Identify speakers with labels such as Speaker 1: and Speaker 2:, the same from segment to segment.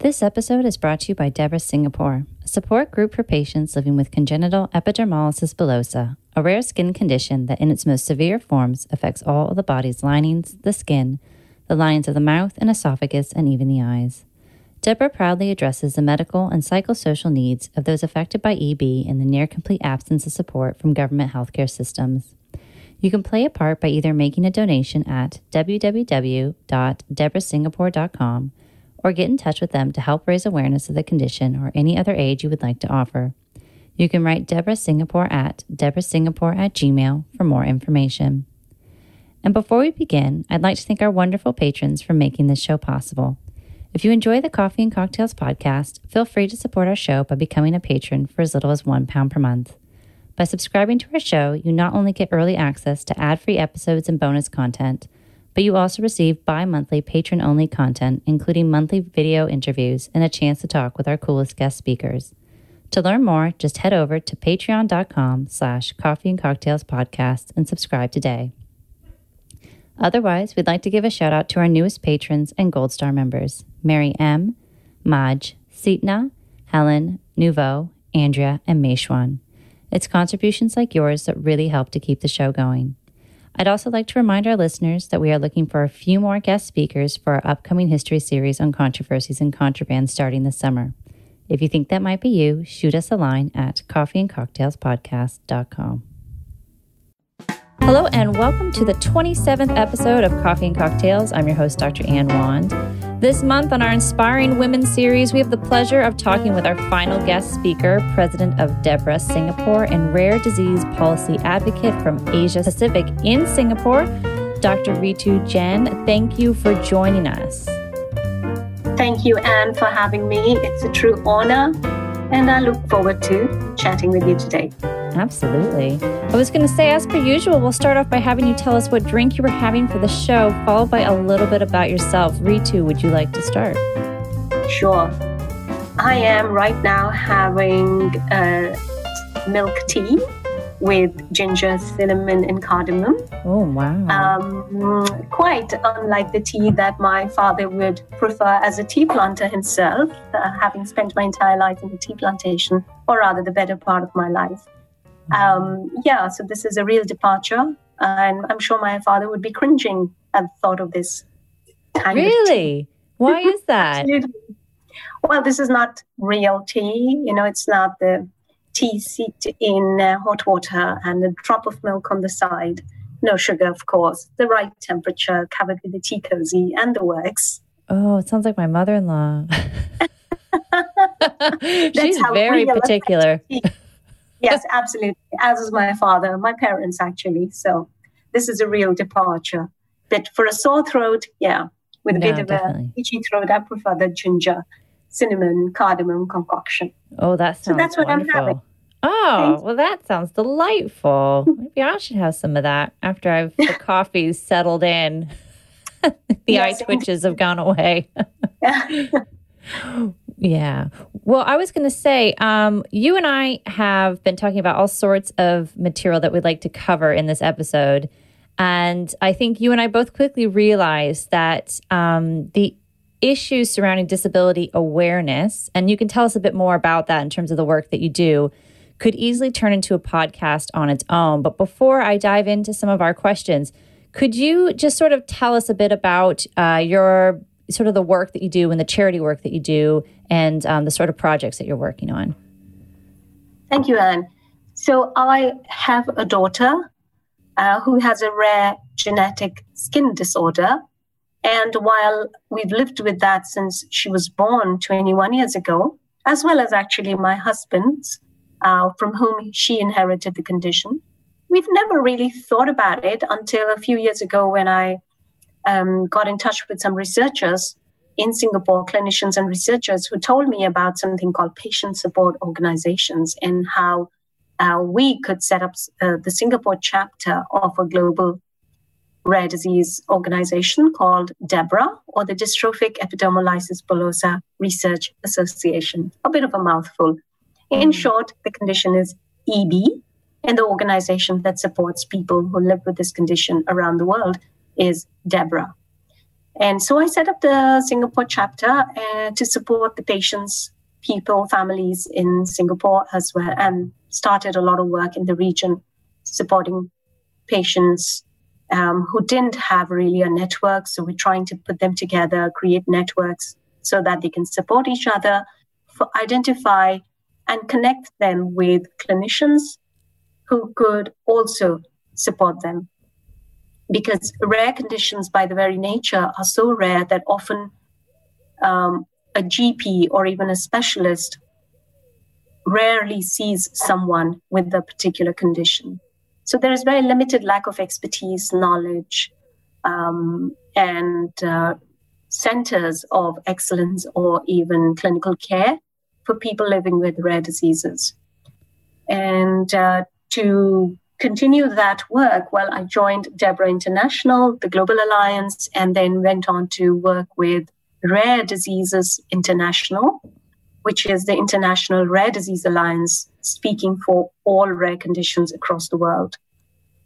Speaker 1: This episode is brought to you by DEBRA Singapore, a support group for patients living with congenital epidermolysis bullosa, a rare skin condition that, in its most severe forms, affects all of the body's linings, the skin, the linings of the mouth and esophagus, and even the eyes. DEBRA proudly addresses the medical and psychosocial needs of those affected by EB in the near complete absence of support from government healthcare systems. You can play a part by either making a donation at www.deborahsingapore.com or get in touch with them to help raise awareness of the condition or any other aid you would like to offer. You can write DEBRA Singapore at deborahsingapore at gmail for more information. And before we begin, I'd like to thank our wonderful patrons for making this show possible. If you enjoy the Coffee and Cocktails podcast, feel free to support our show by becoming a patron for as little as one pound per month. By subscribing to our show, you not only get early access to ad free episodes and bonus content, but you also receive bi monthly patron only content, including monthly video interviews and a chance to talk with our coolest guest speakers. To learn more, just head over to patreon.com slash coffee and cocktails podcast and subscribe today. Otherwise, we'd like to give a shout out to our newest patrons and Gold Star members Mary M., Maj, Sitna, Helen, Nouveau, Andrea, and Meishwan. It's contributions like yours that really help to keep the show going. I'd also like to remind our listeners that we are looking for a few more guest speakers for our upcoming history series on controversies and contraband starting this summer. If you think that might be you, shoot us a line at coffeeandcocktailspodcast.com. Hello, and welcome to the 27th episode of Coffee and Cocktails. I'm your host, Dr. Ann Wand. This month on our Inspiring Women series, we have the pleasure of talking with our final guest speaker, President of DEBRA Singapore and Rare Disease Policy Advocate from Asia Pacific in Singapore, Dr. Ritu Jain. Thank you for joining us.
Speaker 2: Thank you, Anne, for having me. It's a true honor, and I look forward to chatting with you today.
Speaker 1: Absolutely. I was going to say, as per usual, we'll start off by having you tell us what drink you were having for the show, followed by a little bit about yourself. Ritu, would you like to start?
Speaker 2: Sure. I am right now having a milk tea with ginger, cinnamon, and cardamom.
Speaker 1: Oh, wow.
Speaker 2: Um, quite unlike the tea that my father would prefer as a tea planter himself, uh, having spent my entire life in the tea plantation, or rather the better part of my life. Um, yeah, so this is a real departure. And I'm sure my father would be cringing at the thought of this.
Speaker 1: Kind really? Why is that?
Speaker 2: well, this is not real tea. You know, it's not the tea steeped in uh, hot water and a drop of milk on the side. No sugar, of course. The right temperature, covered with the tea cozy and the works.
Speaker 1: Oh, it sounds like my mother in law. She's very particular.
Speaker 2: Yes, absolutely. As is my father, my parents actually. So this is a real departure. But for a sore throat, yeah, with a no, bit of definitely. a itchy throat, I prefer the ginger, cinnamon, cardamom concoction.
Speaker 1: Oh, that sounds so that's what wonderful. I'm having. Oh, Thanks. well, that sounds delightful. Maybe I should have some of that after I've the coffee's settled in. the yes, eye twitches have gone away. Yeah. Well, I was going to say, um, you and I have been talking about all sorts of material that we'd like to cover in this episode. And I think you and I both quickly realized that um, the issues surrounding disability awareness, and you can tell us a bit more about that in terms of the work that you do, could easily turn into a podcast on its own. But before I dive into some of our questions, could you just sort of tell us a bit about uh, your sort of the work that you do and the charity work that you do and um, the sort of projects that you're working on?
Speaker 2: Thank you, Anne. So I have a daughter uh, who has a rare genetic skin disorder. And while we've lived with that since she was born 21 years ago, as well as actually my husband's, uh, from whom she inherited the condition. We've never really thought about it until a few years ago when I um, got in touch with some researchers in Singapore, clinicians and researchers who told me about something called patient support organizations and how uh, we could set up uh, the Singapore chapter of a global rare disease organization called DEBRA, or the Dystrophic Epidermolysis Bullosa Research Association. A bit of a mouthful. In short, the condition is EB, and the organization that supports people who live with this condition around the world is DEBRA. And so I set up the Singapore chapter uh, to support the patients, people, families in Singapore as well, and started a lot of work in the region supporting patients um, who didn't have really a network. So we're trying to put them together, create networks so that they can support each other, identify and connect them with clinicians who could also support them because rare conditions, by the very nature, are so rare that often um, a GP or even a specialist rarely sees someone with a particular condition. So there is very limited lack of expertise, knowledge, um, and uh, centers of excellence or even clinical care for people living with rare diseases. And uh, to continue that work, well, I joined DEBRA International, the Global Alliance, and then went on to work with Rare Diseases International, which is the International Rare Disease Alliance, speaking for all rare conditions across the world.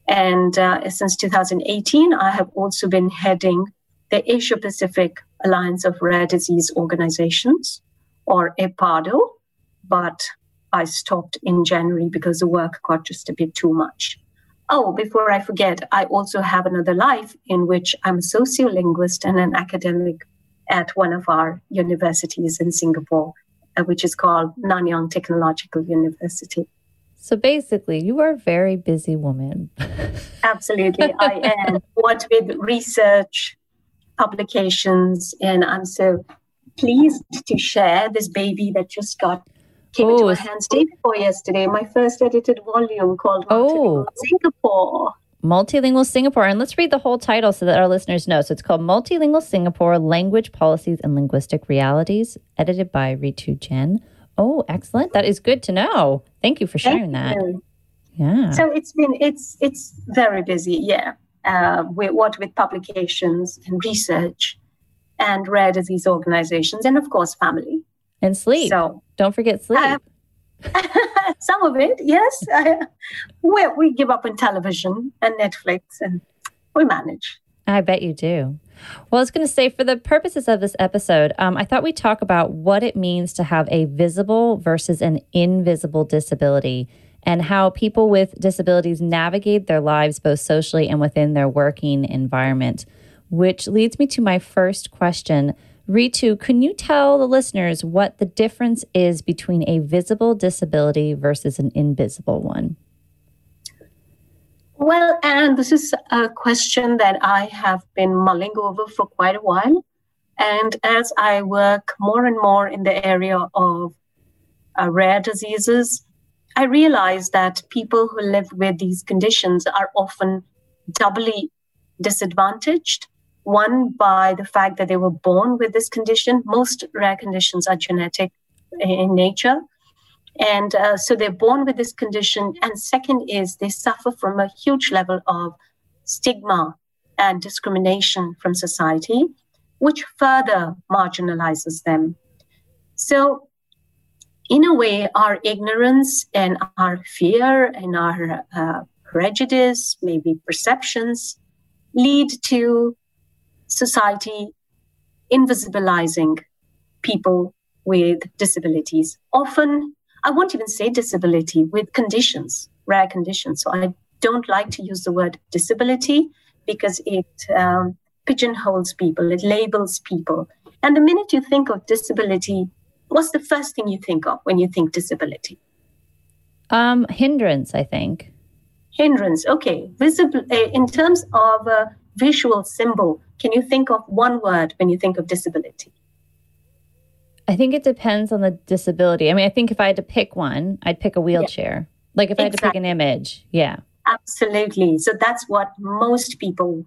Speaker 2: And uh, since 2018, I have also been heading the Asia Pacific Alliance of Rare Disease Organizations, or APARDO, but I stopped in January because the work got just a bit too much. Oh, before I forget, I also have another life in which I'm a sociolinguist and an academic at one of our universities in Singapore, uh, which is called Nanyang Technological University.
Speaker 1: So basically, you are a very busy woman.
Speaker 2: Absolutely, I am. What with research, publications, and I'm so pleased to share this baby that just got came into my hands day before yesterday. My first edited volume called oh. Singapore.
Speaker 1: Multilingual Singapore. And let's read the whole title so that our listeners know. So it's called Multilingual Singapore Language Policies and Linguistic Realities, edited by Ritu Jain. Oh, excellent. That is good to know. Thank you for sharing Thank that. You. Yeah.
Speaker 2: So it's been it's it's very busy, yeah. Uh, with what with publications and research and rare disease organizations and of course family.
Speaker 1: And sleep. So don't forget sleep. Uh,
Speaker 2: some of it, yes. we, we give up on television and Netflix and we manage.
Speaker 1: I bet you do. Well, I was going to say, for the purposes of this episode, um, I thought we'd talk about what it means to have a visible versus an invisible disability and how people with disabilities navigate their lives both socially and within their working environment. Which leads me to my first question. Ritu, can you tell the listeners what the difference is between a visible disability versus an invisible one?
Speaker 2: Well, and this is a question that I have been mulling over for quite a while. And as I work more and more in the area of uh, rare diseases, I realize that people who live with these conditions are often doubly disadvantaged one, by the fact that they were born with this condition. Most rare conditions are genetic in nature. And uh, so they're born with this condition. And second is they suffer from a huge level of stigma and discrimination from society, which further marginalizes them. So, in a way, our ignorance and our fear and our uh, prejudice, maybe perceptions, lead to society invisibilizing people with disabilities. Often, I won't even say disability, with conditions, rare conditions. So I don't like to use the word disability because it um, pigeonholes people, it labels people. And the minute you think of disability, what's the first thing you think of when you think disability?
Speaker 1: Um, hindrance, I think.
Speaker 2: Hindrance, okay. Visible uh, in terms of a visual symbol. Can you think of one word when you think of disability?
Speaker 1: I think it depends on the disability. I mean, I think if I had to pick one, I'd pick a wheelchair. Yeah. Like if exactly. I had to pick an image, yeah.
Speaker 2: Absolutely. So that's what most people,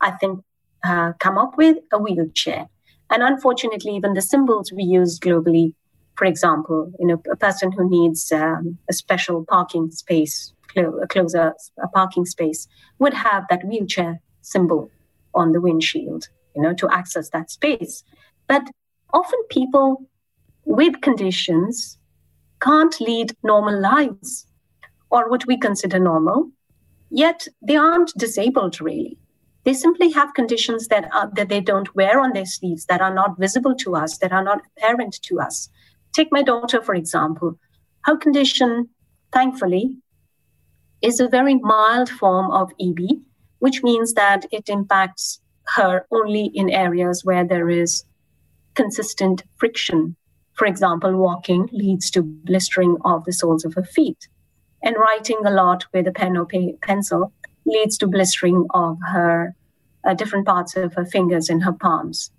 Speaker 2: I think, uh, come up with a wheelchair. And unfortunately, even the symbols we use globally, for example, you know, a person who needs um, a special parking space, clo- closer a parking space, would have that wheelchair symbol on the windshield, you know, to access that space. But often people with conditions can't lead normal lives or what we consider normal, yet they aren't disabled really. They simply have conditions that are, that they don't wear on their sleeves, that are not visible to us, that are not apparent to us. Take my daughter, for example. Her condition, thankfully, is a very mild form of EB, which means that it impacts her only in areas where there is consistent friction. For example, walking leads to blistering of the soles of her feet, and writing a lot with a pen or pencil leads to blistering of her uh, different parts of her fingers and her palms.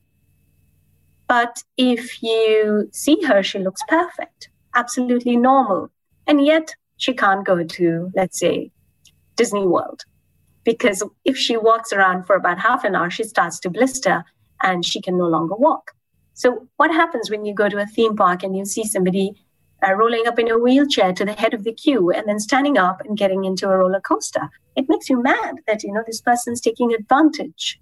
Speaker 2: But if you see her, she looks perfect, absolutely normal. And yet she can't go to, let's say, Disney World. Because if she walks around for about half an hour, she starts to blister and she can no longer walk. So, what happens when you go to a theme park and you see somebody uh, rolling up in a wheelchair to the head of the queue and then standing up and getting into a roller coaster? It makes you mad that you know this person's taking advantage,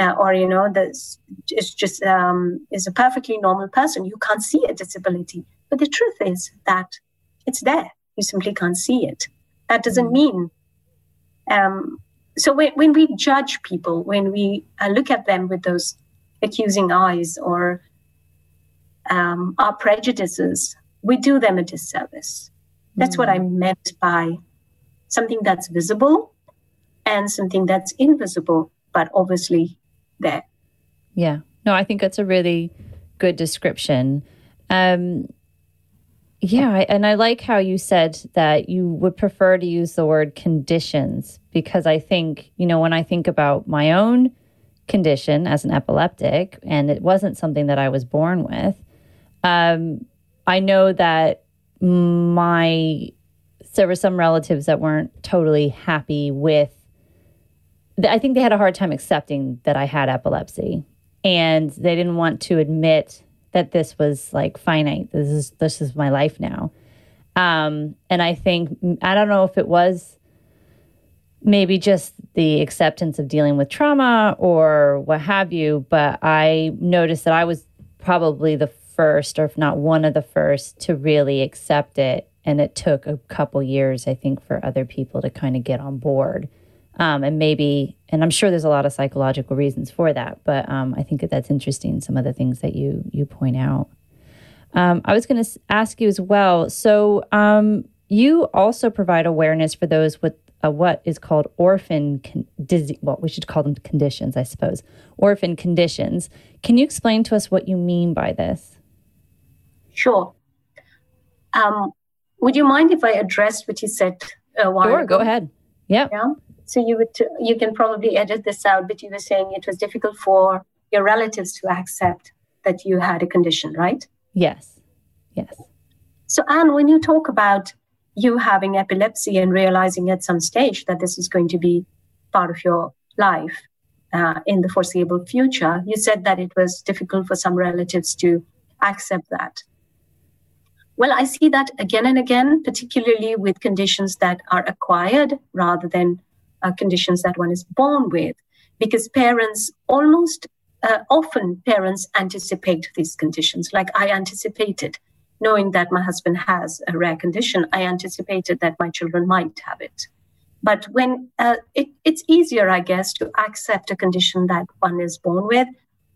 Speaker 2: uh, or you know this is just um, is a perfectly normal person. You can't see a disability, but the truth is that it's there. You simply can't see it. That doesn't mm. mean um, so when, when we judge people, when we uh, look at them with those accusing eyes or um, our prejudices, we do them a disservice. That's mm what I mm. meant by something that's visible and something that's invisible, but obviously there.
Speaker 1: Yeah. No, I think that's a really good description. Um, yeah, and I like how you said that you would prefer to use the word conditions because I think, you know, when I think about my own condition as an epileptic, and it wasn't something that I was born with, um, I know that my there were some relatives that weren't totally happy with. I think they had a hard time accepting that I had epilepsy, and they didn't want to admit that this was like finite. This is this is my life now. Um, and I think I don't know if it was maybe just the acceptance of dealing with trauma or what have you, but I noticed that I was probably the first, or if not one of the first, to really accept it. And it took a couple years, I think, for other people to kind of get on board. Um, and maybe, and I'm sure there's a lot of psychological reasons for that, but um, I think that that's interesting. Some of the things that you you point out. Um, I was going to ask you as well. So um, you also provide awareness for those with uh, what is called orphan con- disease. Well, we should call them conditions, I suppose. Orphan conditions. Can you explain to us what you mean by this?
Speaker 2: Sure. Um, would you mind if I addressed what you said a while
Speaker 1: Sure, ago? go ahead. Yep.
Speaker 2: Yeah. So you would you can probably edit this out, but you were saying it was difficult for your relatives to accept that you had a condition, right?
Speaker 1: Yes. Yes.
Speaker 2: So Anne, when you talk about you having epilepsy and realizing at some stage that this is going to be part of your life uh, in the foreseeable future, you said that it was difficult for some relatives to accept that. Well, I see that again and again, particularly with conditions that are acquired rather than uh, conditions that one is born with, because parents almost uh, often parents anticipate these conditions. Like I anticipated, knowing that my husband has a rare condition, I anticipated that my children might have it. But when uh, it, it's easier, I guess, to accept a condition that one is born with.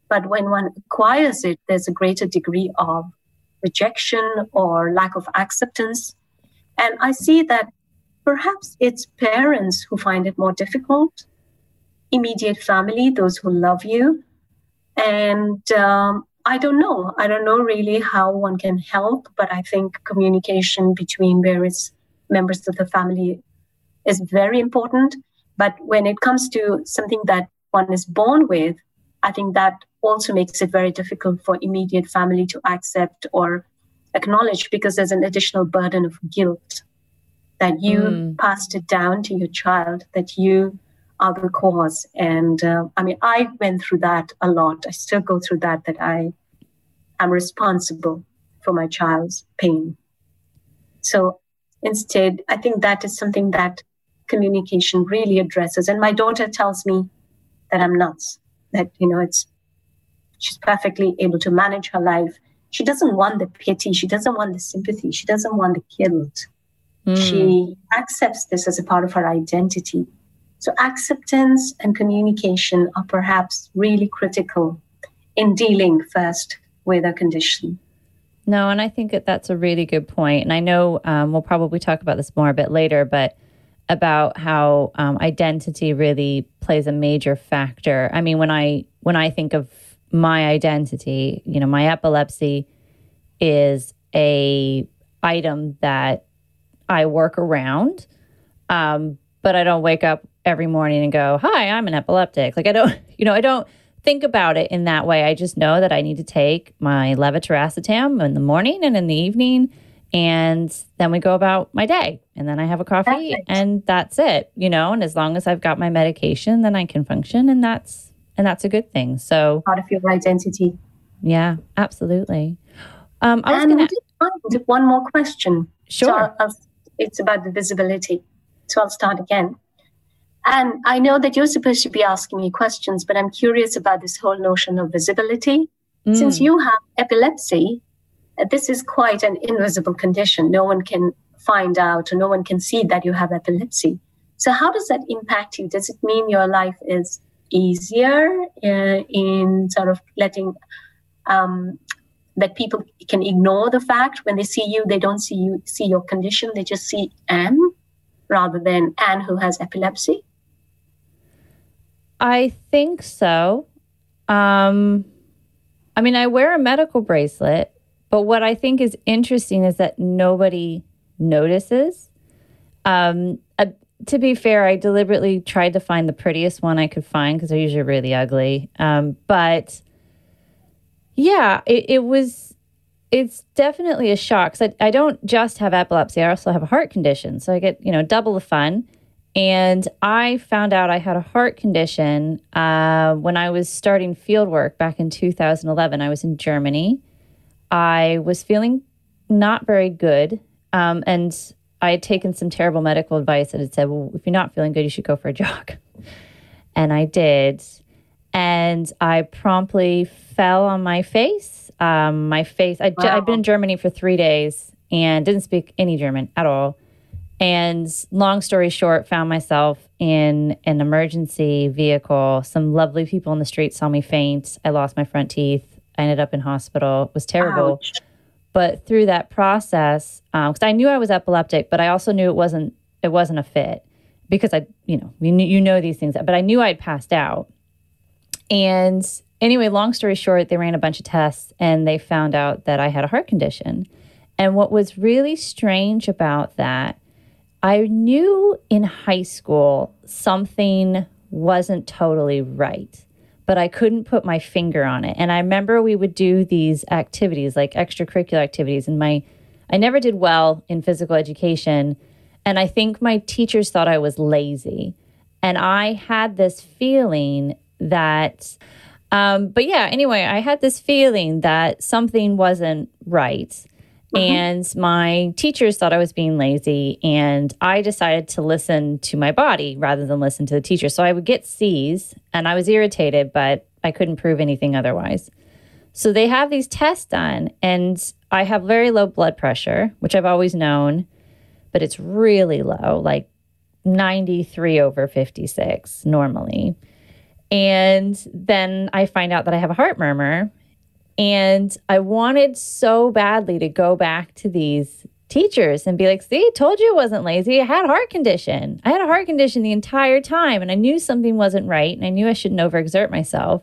Speaker 2: But when one acquires it, there's a greater degree of rejection or lack of acceptance. And I see that Perhaps it's parents who find it more difficult, immediate family, those who love you. And um, I don't know. I don't know really how one can help, but I think communication between various members of the family is very important. But when it comes to something that one is born with, I think that also makes it very difficult for immediate family to accept or acknowledge because there's an additional burden of guilt that you mm. passed it down to your child, that you the cause. And uh, I mean, I went through that a lot. I still go through that, that I am responsible for my child's pain. So instead, I think that is something that communication really addresses. And my daughter tells me that I'm nuts, that, you know, it's, she's perfectly able to manage her life. She doesn't want the pity. She doesn't want the sympathy. She doesn't want the guilt. Mm. She accepts this as a part of her identity. So, acceptance and communication are perhaps really critical in dealing first with a condition.
Speaker 1: No, and I think that that's a really good point. And I know um, we'll probably talk about this more a bit later, but about how um, identity really plays a major factor. I mean, when I when I think of my identity, you know, my epilepsy is a item that I work around, um, but I don't wake up every morning and go, "Hi, I'm an epileptic." Like I don't, you know, I don't think about it in that way. I just know that I need to take my levetiracetam in the morning and in the evening, and then we go about my day. And then I have a coffee, Perfect. and that's it. You know, and as long as I've got my medication, then I can function, and that's and that's a good thing. So
Speaker 2: part of your identity.
Speaker 1: Yeah, absolutely. Um, I
Speaker 2: was going to one more question.
Speaker 1: Sure. So
Speaker 2: it's about the visibility. So I'll start again. And I know that you're supposed to be asking me questions, but I'm curious about this whole notion of visibility. Mm. Since you have epilepsy, this is quite an invisible condition. No one can find out or no one can see that you have epilepsy. So, how does that impact you? Does it mean your life is easier uh, in sort of letting um, that people can ignore the fact when they see you, they don't see you see your condition, they just see Anne rather than Anne who has epilepsy?
Speaker 1: I think so. Um, I mean, I wear a medical bracelet, but what I think is interesting is that nobody notices. Um, uh, to be fair, I deliberately tried to find the prettiest one I could find because they're usually really ugly. Um, but yeah, it, it, was. It's definitely a shock because I, I don't just have epilepsy; I also have a heart condition, so I get you know double the fun. And I found out I had a heart condition uh, when I was starting field work back in 2011. I was in Germany. I was feeling not very good. Um, and I had taken some terrible medical advice that had said, well, if you're not feeling good, you should go for a jog. And I did. And I promptly fell on my face. Um, my face, I, wow. I'd been in Germany for three days and didn't speak any German at all. And long story short, found myself in an emergency vehicle. Some lovely people in the street saw me faint. I lost my front teeth. I ended up in hospital. It was terrible. Ouch. But through that process, because um, I knew I was epileptic, but I also knew it wasn't it wasn't a fit because I, you know, you, you know these things. But I knew I'd passed out. And anyway, long story short, they ran a bunch of tests and they found out that I had a heart condition. And what was really strange about that I knew in high school something wasn't totally right, but I couldn't put my finger on it. And I remember we would do these activities, like extracurricular activities, and my I never did well in physical education. And I think my teachers thought I was lazy. And I had this feeling that, um, but yeah, anyway, I had this feeling that something wasn't right. Mm-hmm. And my teachers thought I was being lazy, and I decided to listen to my body rather than listen to the teacher. So I would get C's, and I was irritated, but I couldn't prove anything otherwise. So they have these tests done, and I have very low blood pressure, which I've always known, but it's really low, like 93 over 56 normally. And then I find out that I have a heart murmur, and I wanted so badly to go back to these teachers and be like, see, told you it wasn't lazy. I had heart condition. I had a heart condition the entire time and I knew something wasn't right and I knew I shouldn't overexert myself.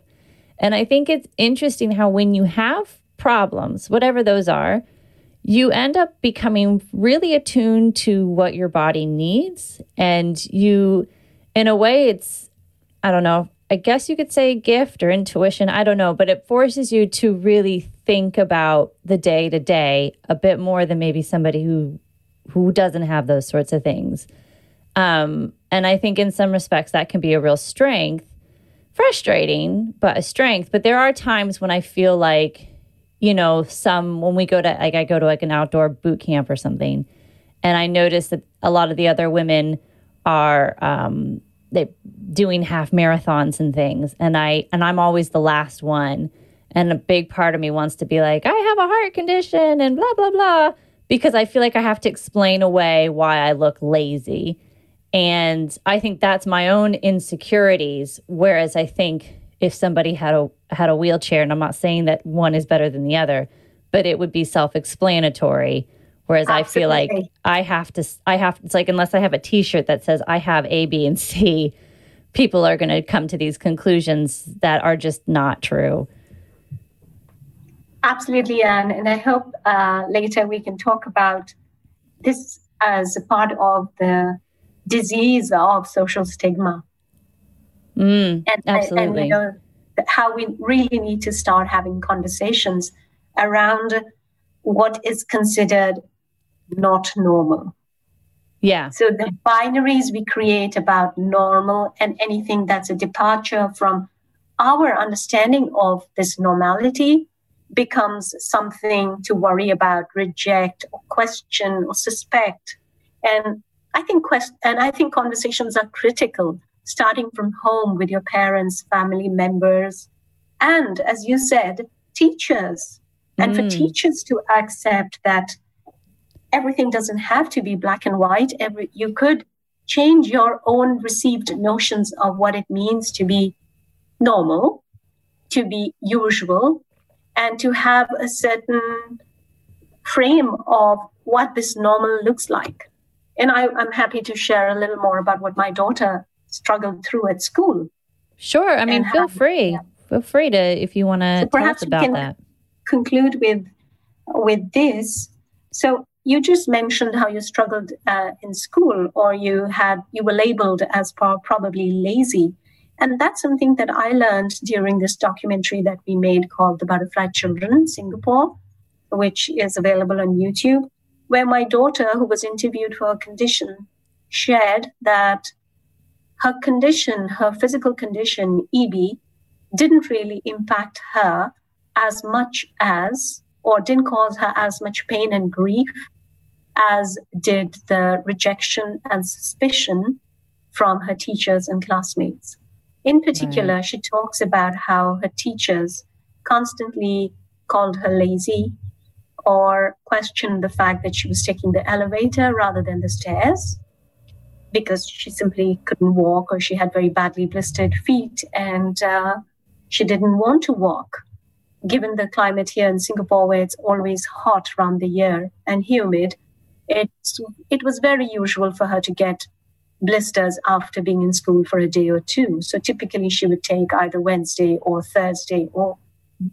Speaker 1: And I think it's interesting how when you have problems, whatever those are, you end up becoming really attuned to what your body needs. And you, in a way, it's, I don't know, I guess you could say gift or intuition. I don't know, but it forces you to really think about the day to day a bit more than maybe somebody who who doesn't have those sorts of things. Um, and I think in some respects that can be a real strength, frustrating, but a strength. But there are times when I feel like, you know, some when we go to like I go to like an outdoor boot camp or something, and I notice that a lot of the other women are um, they doing half marathons and things and i and i'm always the last one and a big part of me wants to be like i have a heart condition and blah blah blah because i feel like i have to explain away why i look lazy And I think that's my own insecurities. Whereas I think if somebody had a had a wheelchair, and I'm not saying that one is better than the other, but it would be self-explanatory. Whereas Absolutely. I feel like I have to, I have, it's like, unless I have a t shirt that says I have A, B, and C, people are going to come to these conclusions that are just not true.
Speaker 2: Absolutely, Anne. And I hope uh, later we can talk about this as a part of the disease of social stigma.
Speaker 1: Mm, and, absolutely. And, and, you know,
Speaker 2: how we really need to start having conversations around what is considered not normal.
Speaker 1: Yeah.
Speaker 2: So the binaries we create about normal and anything that's a departure from our understanding of this normality becomes something to worry about, reject, or question, or suspect. And I think quest- and I think conversations are critical, starting from home with your parents, family members, and as you said, teachers. And mm. for teachers to accept that everything doesn't have to be black and white. Every you could change your own received notions of what it means to be normal, to be usual, and to have a certain frame of what this normal looks like. And I, am happy to share a little more about what my daughter struggled through at school.
Speaker 1: Sure. I mean, feel how, free. Yeah. Feel free to if you want to so tell us about that.
Speaker 2: Conclude with with this. So you just mentioned how you struggled uh, in school, or you had you were labeled as probably lazy. And that's something that I learned during this documentary that we made called The Butterfly Children in Singapore, which is available on YouTube, where my daughter, who was interviewed for a condition, shared that her condition, her physical condition, EB, didn't really impact her as much as, or didn't cause her as much pain and grief as did the rejection and suspicion from her teachers and classmates. In particular, right. she talks about how her teachers constantly called her lazy or questioned the fact that she was taking the elevator rather than the stairs because she simply couldn't walk or she had very badly blistered feet and uh, she didn't want to walk. Given the climate here in Singapore, where it's always hot around the year and humid, it was very usual for her to get blisters after being in school for a day or two. So typically she would take either Wednesday or Thursday, or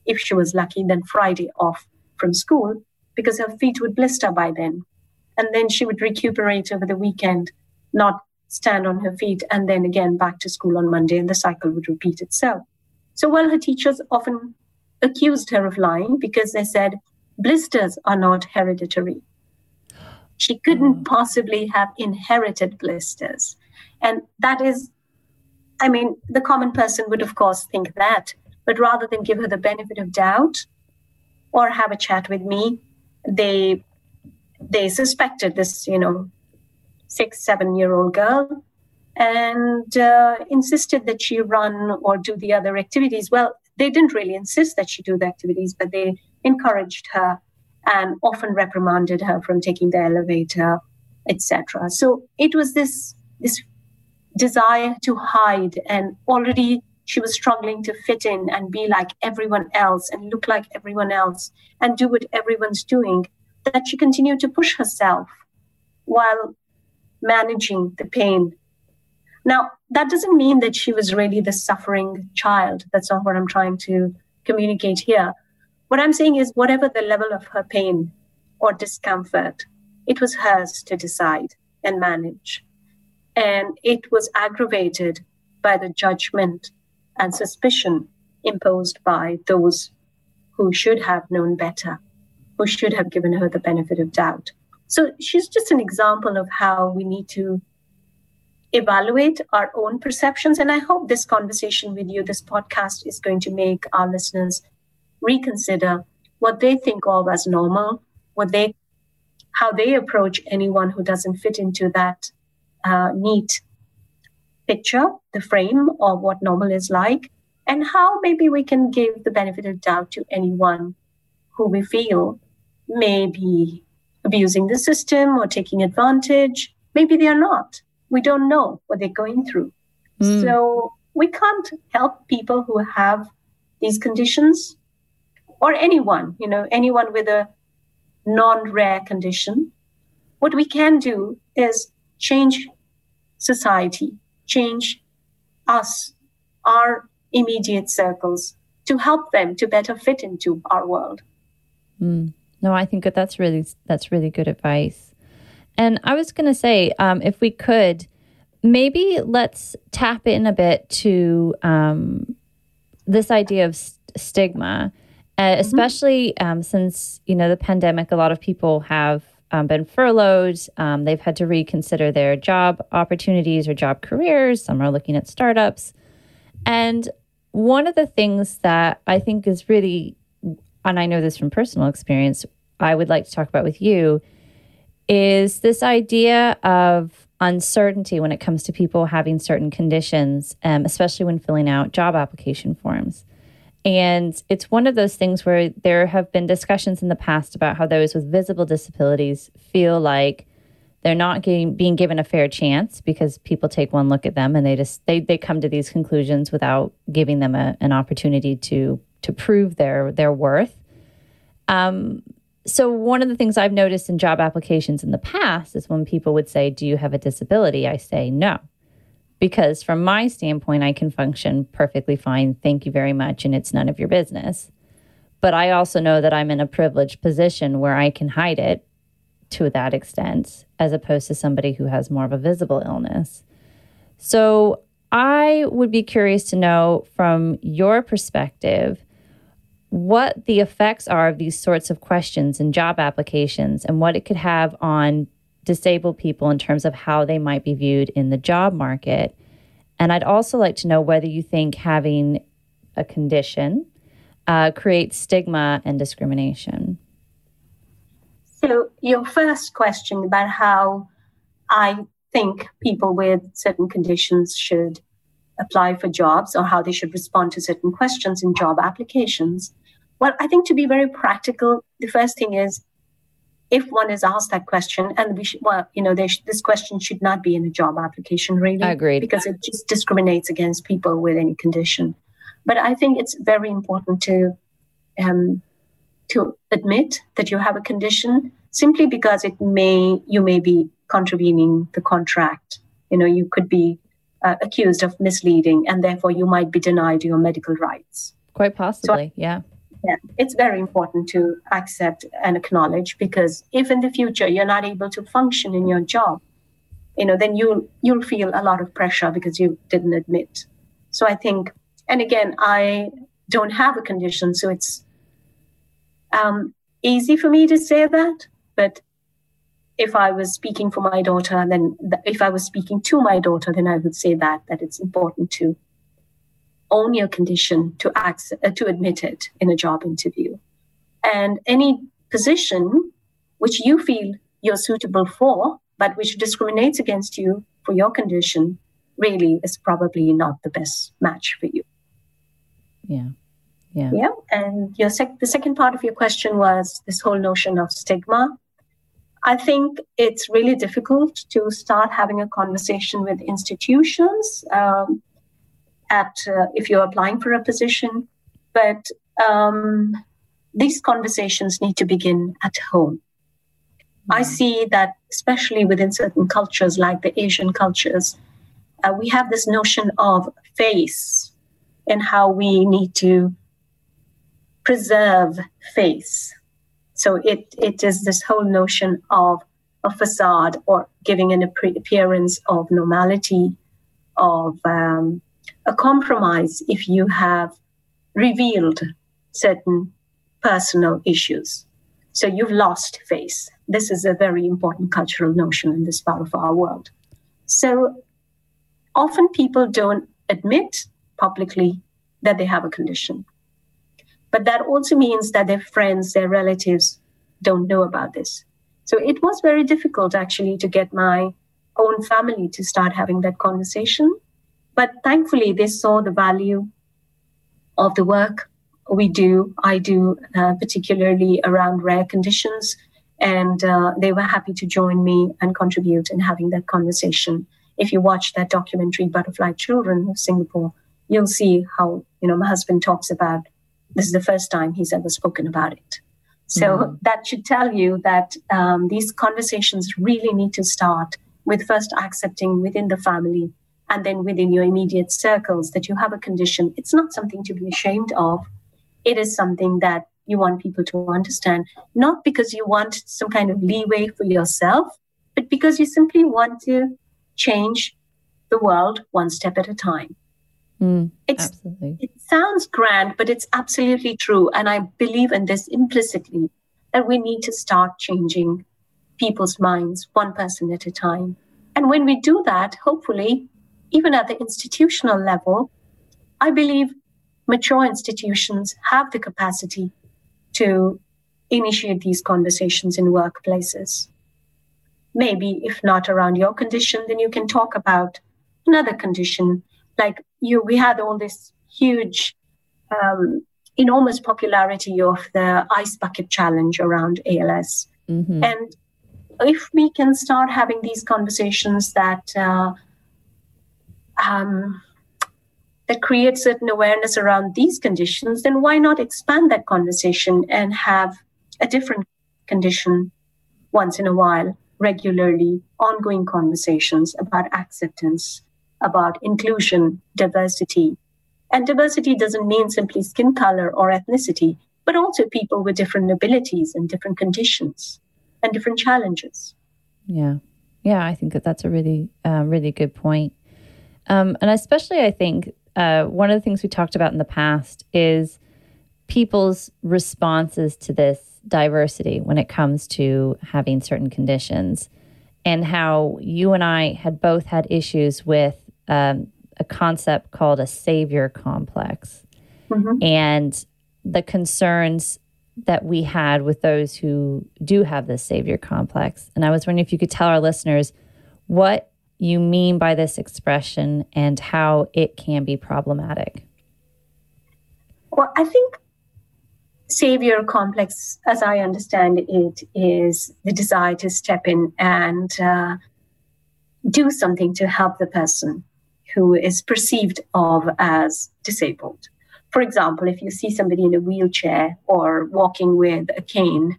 Speaker 2: if she was lucky, then Friday off from school because her feet would blister by then. And then she would recuperate over the weekend, not stand on her feet, and then again back to school on Monday, and the cycle would repeat itself. So while her teachers often accused her of lying because they said blisters are not hereditary. She couldn't mm. possibly have inherited blisters. And that is, I mean, the common person would, of course, think that. But rather than give her the benefit of doubt or have a chat with me, they they suspected this, you know, six, seven year old girl and uh, insisted that she run or do the other activities. Well, they didn't really insist that she do the activities, but they encouraged her and often reprimanded her from taking the elevator, etc. So it was this this desire to hide, and already she was struggling to fit in and be like everyone else and look like everyone else and do what everyone's doing. That she continued to push herself while managing the pain. Now, that doesn't mean that she was really the suffering child. That's not what I'm trying to communicate here. What I'm saying is, whatever the level of her pain or discomfort, it was hers to decide and manage. And it was aggravated by the judgment and suspicion imposed by those who should have known better, who should have given her the benefit of doubt. So she's just an example of how we need to evaluate our own perceptions. And I hope this conversation with you, this podcast, is going to make our listeners reconsider what they think of as normal, what they, how they approach anyone who doesn't fit into that uh, neat picture, the frame of what normal is like, and how maybe we can give the benefit of doubt to anyone who we feel may be abusing the system or taking advantage. Maybe they are not. we don't know what they're going through. Mm. So we can't help people who have these conditions or anyone, you know, anyone with a non rare condition. What we can do is change society, change us, our immediate circles to help them to better fit into our world.
Speaker 1: Mm. No, I think that that's really that's really good advice. And I was going to say, um, if we could, maybe let's tap in a bit to um, this idea of st- stigma, uh, mm-hmm. especially um, since you know the pandemic. A lot of people have um, been furloughed. Um, they've had to reconsider their job opportunities or job careers. Some are looking at startups, and one of the things that I think is really, and I know this from personal experience, I would like to talk about with you is this idea of uncertainty when it comes to people having certain conditions, um, especially when filling out job application forms. And it's one of those things where there have been discussions in the past about how those with visible disabilities feel like they're not getting, being given a fair chance because people take one look at them and they just they, they come to these conclusions without giving them a, an opportunity to to prove their their worth. Um, so one of the things I've noticed in job applications in the past is when people would say, "Do you have a disability?" I say no. Because from my standpoint, I can function perfectly fine. Thank you very much and it's none of your business. But I also know that I'm in a privileged position where I can hide it to that extent as opposed to somebody who has more of a visible illness. So I would be curious to know from your perspective what the effects are of these sorts of questions in job applications and what it could have on disabled people in terms of how they might be viewed in the job market. And I'd also like to know whether you think having a condition uh, creates stigma and discrimination.
Speaker 2: So, your first question about how I think people with certain conditions should apply for jobs or how they should respond to certain questions in job applications. Well, I think to be very practical, the first thing is if one is asked that question, and we should, well, you know, sh- this question should not be in a job application, really.
Speaker 1: I agree.
Speaker 2: Because it just discriminates against people with any condition. But I think it's very important to um, to admit that you have a condition simply because it may you may be contravening the contract you know you could be uh, accused of misleading and therefore you might be denied your medical rights
Speaker 1: quite possibly so, yeah
Speaker 2: yeah it's very important to accept and acknowledge because if in the future you're not able to function in your job you know then you'll you'll feel a lot of pressure because you didn't admit so i think and again i don't have a condition so it's um, easy for me to say that. But if I was speaking for my daughter, then th- if I was speaking to my daughter, then I would say that that it's important to own your condition, to act, uh, to admit it in a job interview, and any position which you feel you're suitable for, but which discriminates against you for your condition, really is probably not the best match for you.
Speaker 1: Yeah. Yeah.
Speaker 2: Yeah. And your sec- the second part of your question was this whole notion of stigma. I think it's really difficult to start having a conversation with institutions um, at uh, if you're applying for a position, but um, these conversations need to begin at home. I mm-hmm. see that, especially within certain cultures like the Asian cultures, uh, we have this notion of face and how we need to preserve face. So it, it is this whole notion of a facade or giving an appearance of normality, of um, a compromise if you have revealed certain personal issues. So you've lost face. This is a very important cultural notion in this part of our world. So often people don't admit publicly that they have a condition. But that also means that their friends, their relatives don't know about this. So it was very difficult actually to get my own family to start having that conversation. But thankfully, they saw the value of the work we do, I do, uh, particularly around rare conditions. And uh, they were happy to join me and contribute in having that conversation if you watch that documentary, Butterfly Children of Singapore, you'll see how, you know, my husband talks about this is the first time he's ever spoken about it. So mm-hmm. that should tell you that um, these conversations really need to start with first accepting within the family and then within your immediate circles that you have a condition. It's not something to be ashamed of. It is something that you want people to understand, not because you want some kind of leeway for yourself, but because you simply want to change the world one step at a time.
Speaker 1: Mm, absolutely.
Speaker 2: It sounds grand, but it's absolutely true. And I believe in this implicitly that we need to start changing people's minds one person at a time. And when we do that, hopefully, even at the institutional level, I believe mature institutions have the capacity to initiate these conversations in workplaces. Maybe if not around your condition then you can talk about another condition. Like you we had all this huge um, enormous popularity of the ice bucket challenge around ALS mm-hmm. and if we can start having these conversations that uh, um, that create certain awareness around these conditions, then why not expand that conversation and have a different condition once in a while? regularly ongoing conversations about acceptance, about inclusion, diversity. And diversity doesn't mean simply skin color or ethnicity, but also people with different abilities and different conditions and different challenges.
Speaker 1: Yeah. Yeah, I think that that's a really, uh, really good point. Um, and especially, I think uh, one of the things we talked about in the past is people's responses to this diversity when it comes to having certain conditions, and how you and I had both had issues with um, a concept called a savior complex mm-hmm. and the concerns that we had with those who do have this savior complex. And I was wondering if you could tell our listeners what you mean by this expression and how it can be problematic.
Speaker 2: Well, I think savior complex, as I understand it, is the desire to step in and uh, do something to help the person who is perceived of as disabled. For example, if you see somebody in a wheelchair or walking with a cane,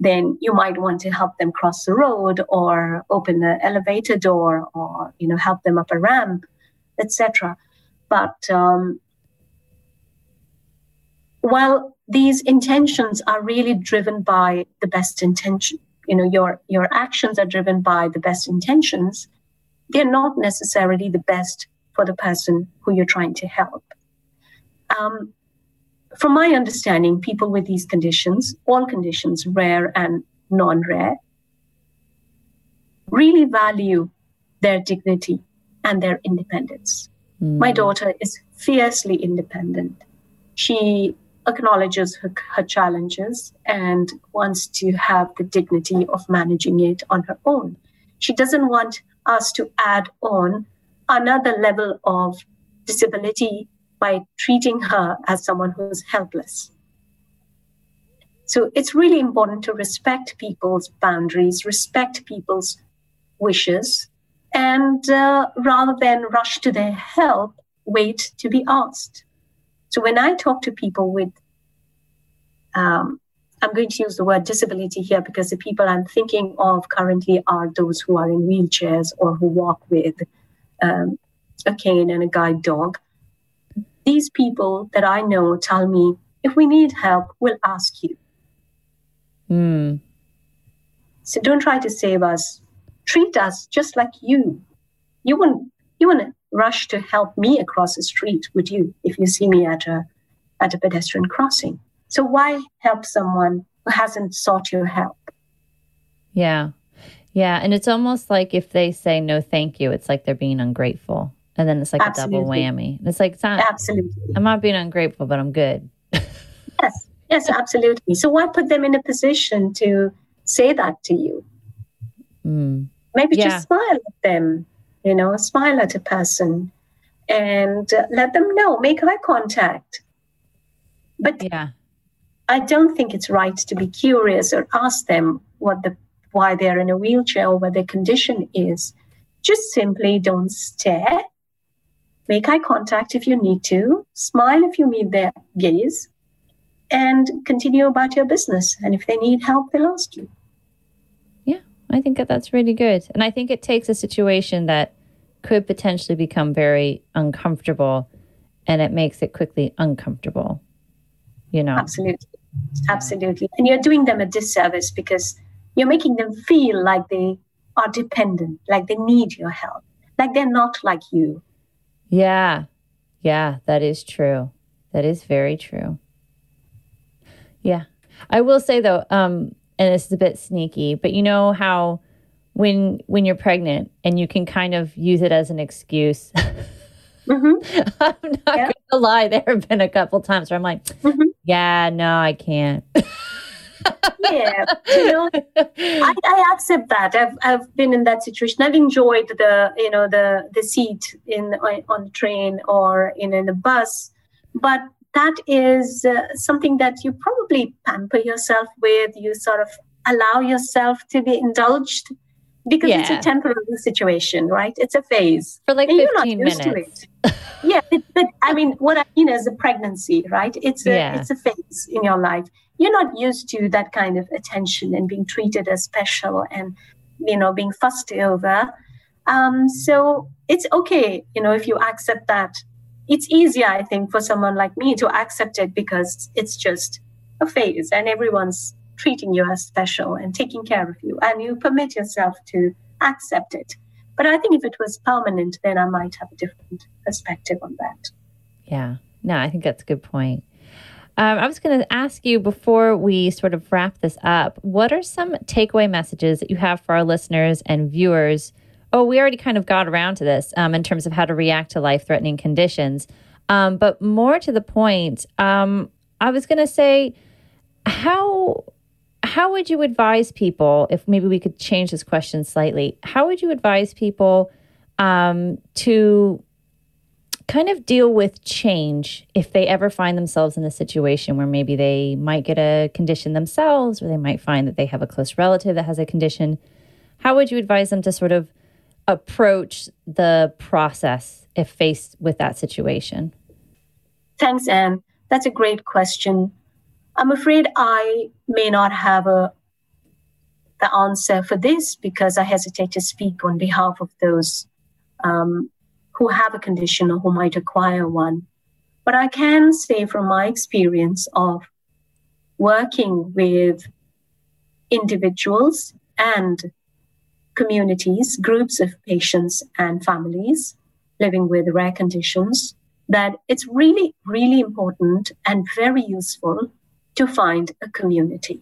Speaker 2: then you might want to help them cross the road or open the elevator door or you know help them up a ramp, etc. But um, while these intentions are really driven by the best intention you know your your actions are driven by the best intentions they're not necessarily the best for the person who you're trying to help um, from my understanding people with these conditions all conditions rare and non-rare really value their dignity and their independence mm. my daughter is fiercely independent she acknowledges her, her challenges and wants to have the dignity of managing it on her own. She doesn't want us to add on another level of disability by treating her as someone who's helpless. So it's really important to respect people's boundaries, respect people's wishes, and uh, rather than rush to their help, wait to be asked. So when I talk to people with, um, I'm going to use the word disability here because the people I'm thinking of currently are those who are in wheelchairs or who walk with um, a cane and a guide dog. These people that I know tell me, if we need help, we'll ask you.
Speaker 1: Mm.
Speaker 2: So don't try to save us. Treat us just like you. You wouldn't. You wouldn't rush to help me across the street, would you, if you see me at a at a pedestrian crossing? So why help someone who hasn't sought your help?
Speaker 1: Yeah. Yeah. And it's almost like if they say no thank you, it's like they're being ungrateful. And then it's like Absolutely. a double whammy. It's like it's not
Speaker 2: Absolutely.
Speaker 1: I'm not being ungrateful, but I'm good.
Speaker 2: yes. Yes, absolutely. So why put them in a position to say that to you?
Speaker 1: Mm.
Speaker 2: Maybe yeah. just smile at them you know, smile at a person and uh, let them know, make eye contact. But
Speaker 1: yeah.
Speaker 2: I don't think it's right to be curious or ask them what the why they're in a wheelchair or what their condition is. just simply don't stare. Make eye contact if you need to, smile if you meet their gaze, and continue about your business. And if they need help, they'll ask you.
Speaker 1: Yeah, I think that that's really good. And I think it takes a situation that could potentially become very uncomfortable and it makes it quickly uncomfortable. You know?
Speaker 2: Absolutely. Absolutely. And you're doing them a disservice because you're making them feel like they are dependent, like they need your help, like they're not like you.
Speaker 1: Yeah. Yeah, that is true. That is very true. Yeah. I will say though, um, and this is a bit sneaky, but you know how when when you're pregnant and you can kind of use it as an excuse. Mm-hmm. I'm not yeah. gonna lie, there have been a couple times where I'm like, mm-hmm. yeah, no, I can't.
Speaker 2: yeah, you know, I, I, accept that. I've I've been in that situation. I've enjoyed the you know the the seat in on the train or in, in the bus, but that is uh, something that you probably pamper yourself with. You sort of allow yourself to be indulged because yeah. it's a temporary situation, right? It's a phase
Speaker 1: for like and 15 minutes.
Speaker 2: yeah, but, but, I mean, what I mean is a pregnancy, right? It's a yeah. it's a phase in your life. You're not used to that kind of attention and being treated as special and you know being fussed over. Um, so it's okay, you know, if you accept that. It's easier, I think, for someone like me to accept it because it's just a phase, and everyone's treating you as special and taking care of you, and you permit yourself to accept it. But I think if it was permanent, then I might have a different perspective on that.
Speaker 1: Yeah, no, I think that's a good point. Um, I was going to ask you before we sort of wrap this up what are some takeaway messages that you have for our listeners and viewers? Oh, we already kind of got around to this um, in terms of how to react to life threatening conditions. Um, but more to the point, um, I was going to say, how how would you advise people if maybe we could change this question slightly how would you advise people um, to kind of deal with change if they ever find themselves in a situation where maybe they might get a condition themselves or they might find that they have a close relative that has a condition. How would you advise them to sort of approach the process if faced with that situation?
Speaker 2: Thanks anne. That's a great question. I'm afraid I may not have a the answer for this because I hesitate to speak on behalf of those um, who have a condition or who might acquire one. But I can say from my experience of working with individuals and communities, groups of patients and families living with rare conditions, that it's really, really important and very useful to find a community.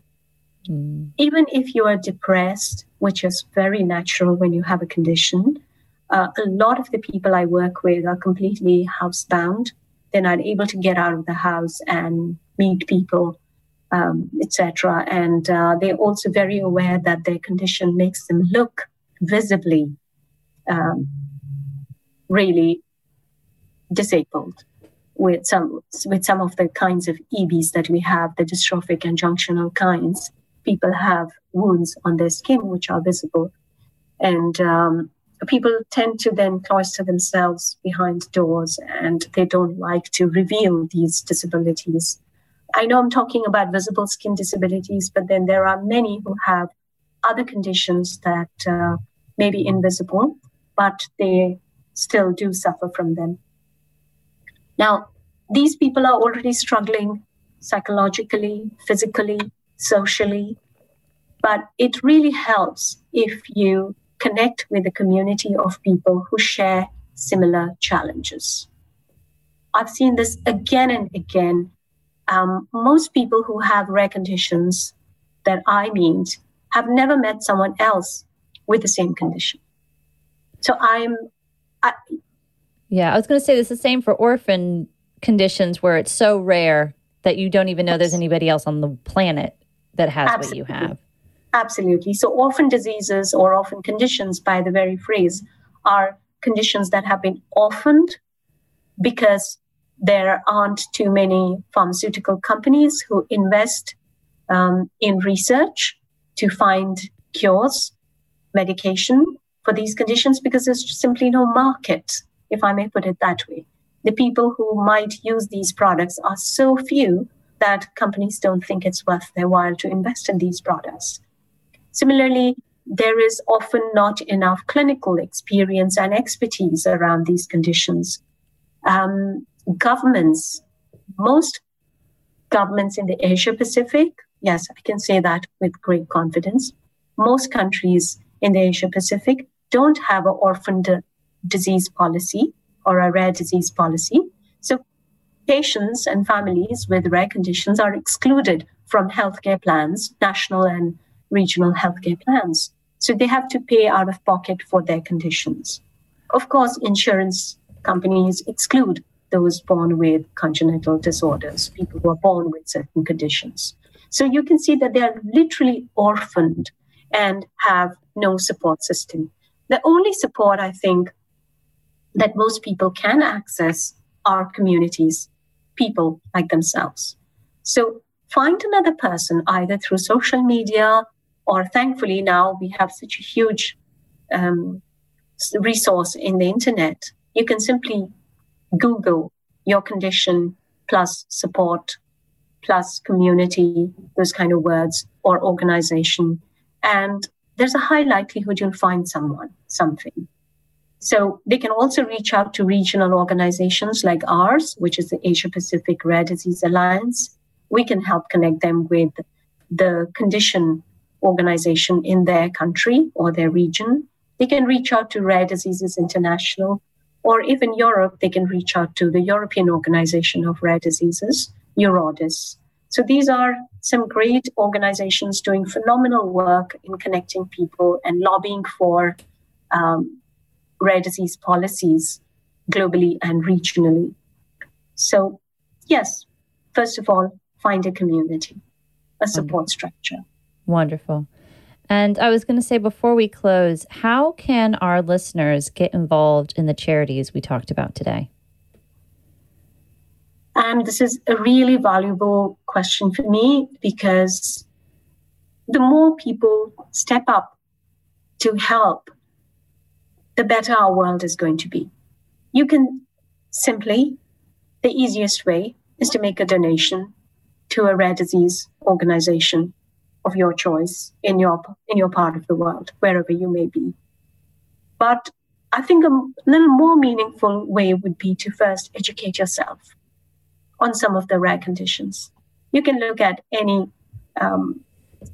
Speaker 2: Mm. Even if you are depressed, which is very natural when you have a condition, uh, a lot of the people I work with are completely housebound. They're not able to get out of the house and meet people, um, etc. And uh, they're also very aware that their condition makes them look visibly um, really disabled with some with some of the kinds of EBs that we have, the dystrophic and junctional kinds, people have wounds on their skin which are visible, and um, people tend to then cloister themselves behind doors, and they don't like to reveal these disabilities. I know I'm talking about visible skin disabilities, but then there are many who have other conditions that uh, may be invisible, but they still do suffer from them. Now, these people are already struggling psychologically, physically, socially, but it really helps if you connect with a community of people who share similar challenges. I've seen this again and again. Um, most people who have rare conditions that I meet have never met someone else with the same condition. So I'm, I,
Speaker 1: yeah, I was going to say this is the same for orphan conditions where it's so rare that you don't even know there's anybody else on the planet that has Absolutely. what you have.
Speaker 2: Absolutely. So, orphan diseases or orphan conditions, by the very phrase, are conditions that have been orphaned because there aren't too many pharmaceutical companies who invest um, in research to find cures, medication for these conditions because there's simply no market, if I may put it that way. The people who might use these products are so few that companies don't think it's worth their while to invest in these products. Similarly, there is often not enough clinical experience and expertise around these conditions. Um, governments, most governments in the Asia Pacific, yes, I can say that with great confidence. Most countries in the Asia Pacific don't have an orphan disease policy or a rare disease policy. So patients and families with rare conditions are excluded from healthcare plans, national and regional healthcare plans. So they have to pay out of pocket for their conditions. Of course, insurance companies exclude those born with congenital disorders, people who are born with certain conditions. So you can see that they are literally orphaned and have no support system. The only support I think that most people can access are communities, people like themselves. So find another person either through social media or thankfully now we have such a huge um, resource in the internet. You can simply Google your condition plus support plus community, those kind of words, or organization. And there's a high likelihood you'll find someone, something. So they can also reach out to regional organizations like ours, which is the Asia Pacific Rare Disease Alliance. We can help connect them with the condition organization in their country or their region. They can reach out to Rare Diseases International, or even Europe, they can reach out to the European Organization of Rare Diseases, EURORDIS. So these are some great organizations doing phenomenal work in connecting people and lobbying for um, rare disease policies globally and regionally. So, yes, first of all, find a community, a support structure.
Speaker 1: Wonderful. And I was going to say before we close, how can our listeners get involved in the charities we talked about today?
Speaker 2: And this is a really valuable question for me because the more people step up to help, the better our world is going to be. You can simply, the easiest way is to make a donation to a rare disease organization of your choice in your in your part of the world, wherever you may be. But I think a little more meaningful way would be to first educate yourself on some of the rare conditions. You can look at any um,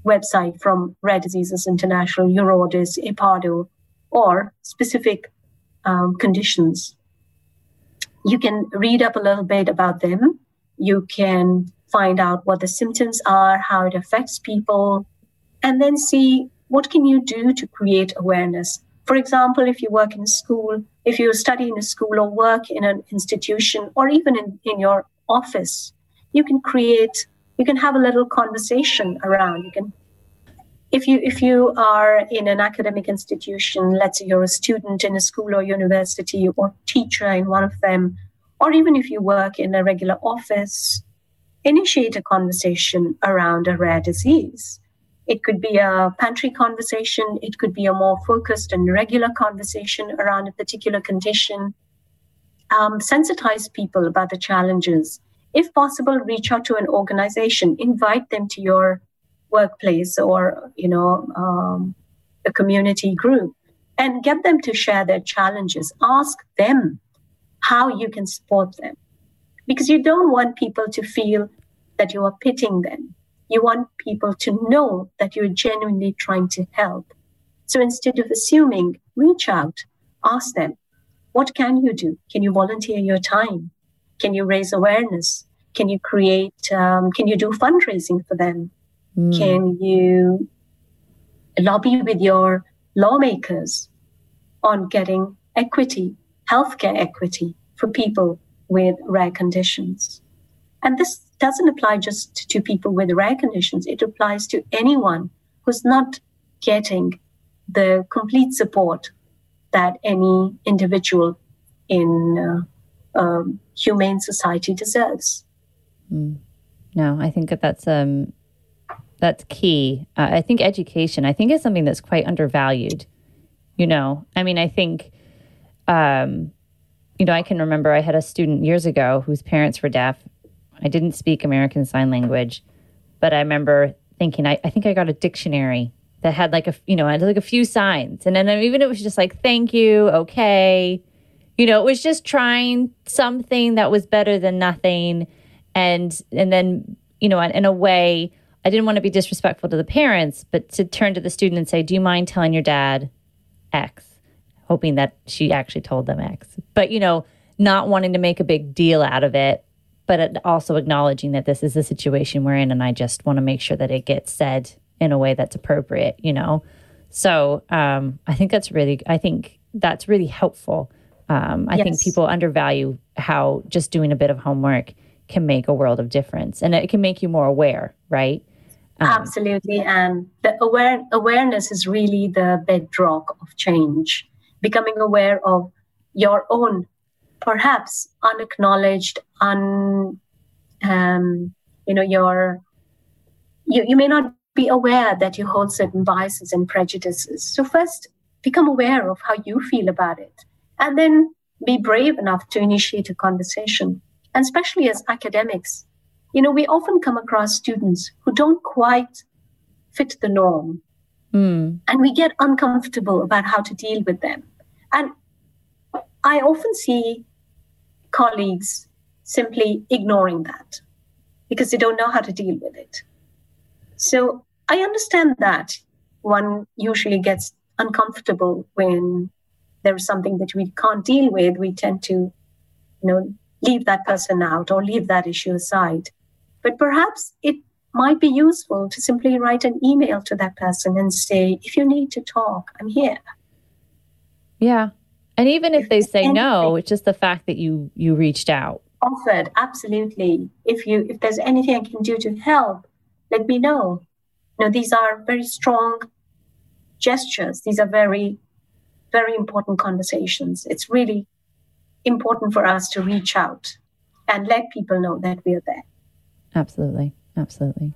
Speaker 2: website from Rare Diseases International, EURORDIS, APARDO, or specific um, conditions. You can read up a little bit about them. You can find out what the symptoms are, how it affects people, and then see what can you do to create awareness. For example, if you work in a school, if you study in a school or work in an institution, or even in, in your office, you can create, you can have a little conversation around. You can if you if you are in an academic institution let's say you're a student in a school or university or teacher in one of them or even if you work in a regular office initiate a conversation around a rare disease. It could be a pantry conversation, it could be a more focused and regular conversation around a particular condition. Um, sensitize people about the challenges. If possible, reach out to an organization, invite them to your workplace or you know um, a community group, and get them to share their challenges. Ask them how you can support them because you don't want people to feel that you are pitting them. You want people to know that you're genuinely trying to help. So instead of assuming, reach out, ask them, what can you do? Can you volunteer your time? Can you raise awareness? Can you create, um, can you do fundraising for them? Mm. Can you lobby with your lawmakers on getting equity, healthcare equity for people with rare conditions. And this doesn't apply just to people with rare conditions, it applies to anyone who's not getting the complete support that any individual in uh, um, humane society deserves.
Speaker 1: Mm. No, I think that that's um, that's key. Uh, I think education, I think, is something that's quite undervalued You know, I mean, I think, um, you know, I can remember I had a student years ago whose parents were deaf. I didn't speak American Sign Language, but I remember thinking, I, I think I got a dictionary that had like a, you know, had like a few signs. And then even it was just like, thank you, okay. You know, it was just trying something that was better than nothing. And, and then, you know, in a way, I didn't want to be disrespectful to the parents, but to turn to the student and say, do you mind telling your dad X? Hoping that she actually told them X. But, you know, not wanting to make a big deal out of it, but also acknowledging that this is the situation we're in. And I just want to make sure that it gets said in a way that's appropriate, you know? So um, I think that's really, I think that's really helpful. Um, I yes. think people undervalue how just doing a bit of homework can make a world of difference and it can make you more aware, right?
Speaker 2: Um, Absolutely. And the aware, awareness is really the bedrock of change. Becoming aware of your own, perhaps unacknowledged, un, um, you know, your, you, you may not be aware that you hold certain biases and prejudices. So, first, become aware of how you feel about it, and then be brave enough to initiate a conversation. And especially as academics, you know, we often come across students who don't quite fit the norm. Mm. And we get uncomfortable about how to deal with them. And I often see colleagues simply ignoring that because they don't know how to deal with it. So I understand that one usually gets uncomfortable when there's something that we can't deal with. We tend to, you know, leave that person out or leave that issue aside. But perhaps it might be useful to simply write an email to that person and say, if you need to talk, I'm here.
Speaker 1: Yeah. And even if, they say no, it's just the fact that you you reached out.
Speaker 2: Offered, absolutely. If you if there's anything I can do to help, let me know. You know, these are very strong gestures. These are very, very important conversations. It's really important for us to reach out and let people know that we're there.
Speaker 1: Absolutely. Absolutely.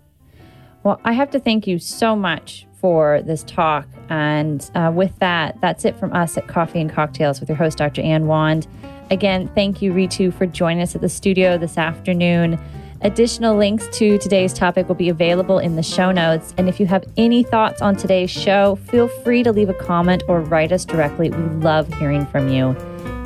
Speaker 1: Well, I have to thank you so much for this talk. And uh, with that, that's it from us at Coffee and Cocktails with your host, Dr. Anne Wand. Again, thank you, Ritu, for joining us at the studio this afternoon. Additional links to today's topic will be available in the show notes. And if you have any thoughts on today's show, feel free to leave a comment or write us directly. We love hearing from you.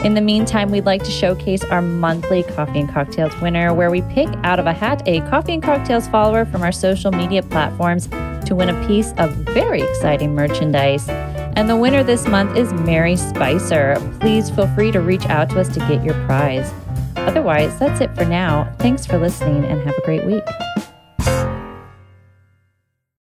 Speaker 1: In the meantime, we'd like to showcase our monthly Coffee and Cocktails winner, where we pick out of a hat a Coffee and Cocktails follower from our social media platforms to win a piece of very exciting merchandise. And the winner this month is Mary Spicer. Please feel free to reach out to us to get your prize. Otherwise, that's it for now. Thanks for listening and have a great week.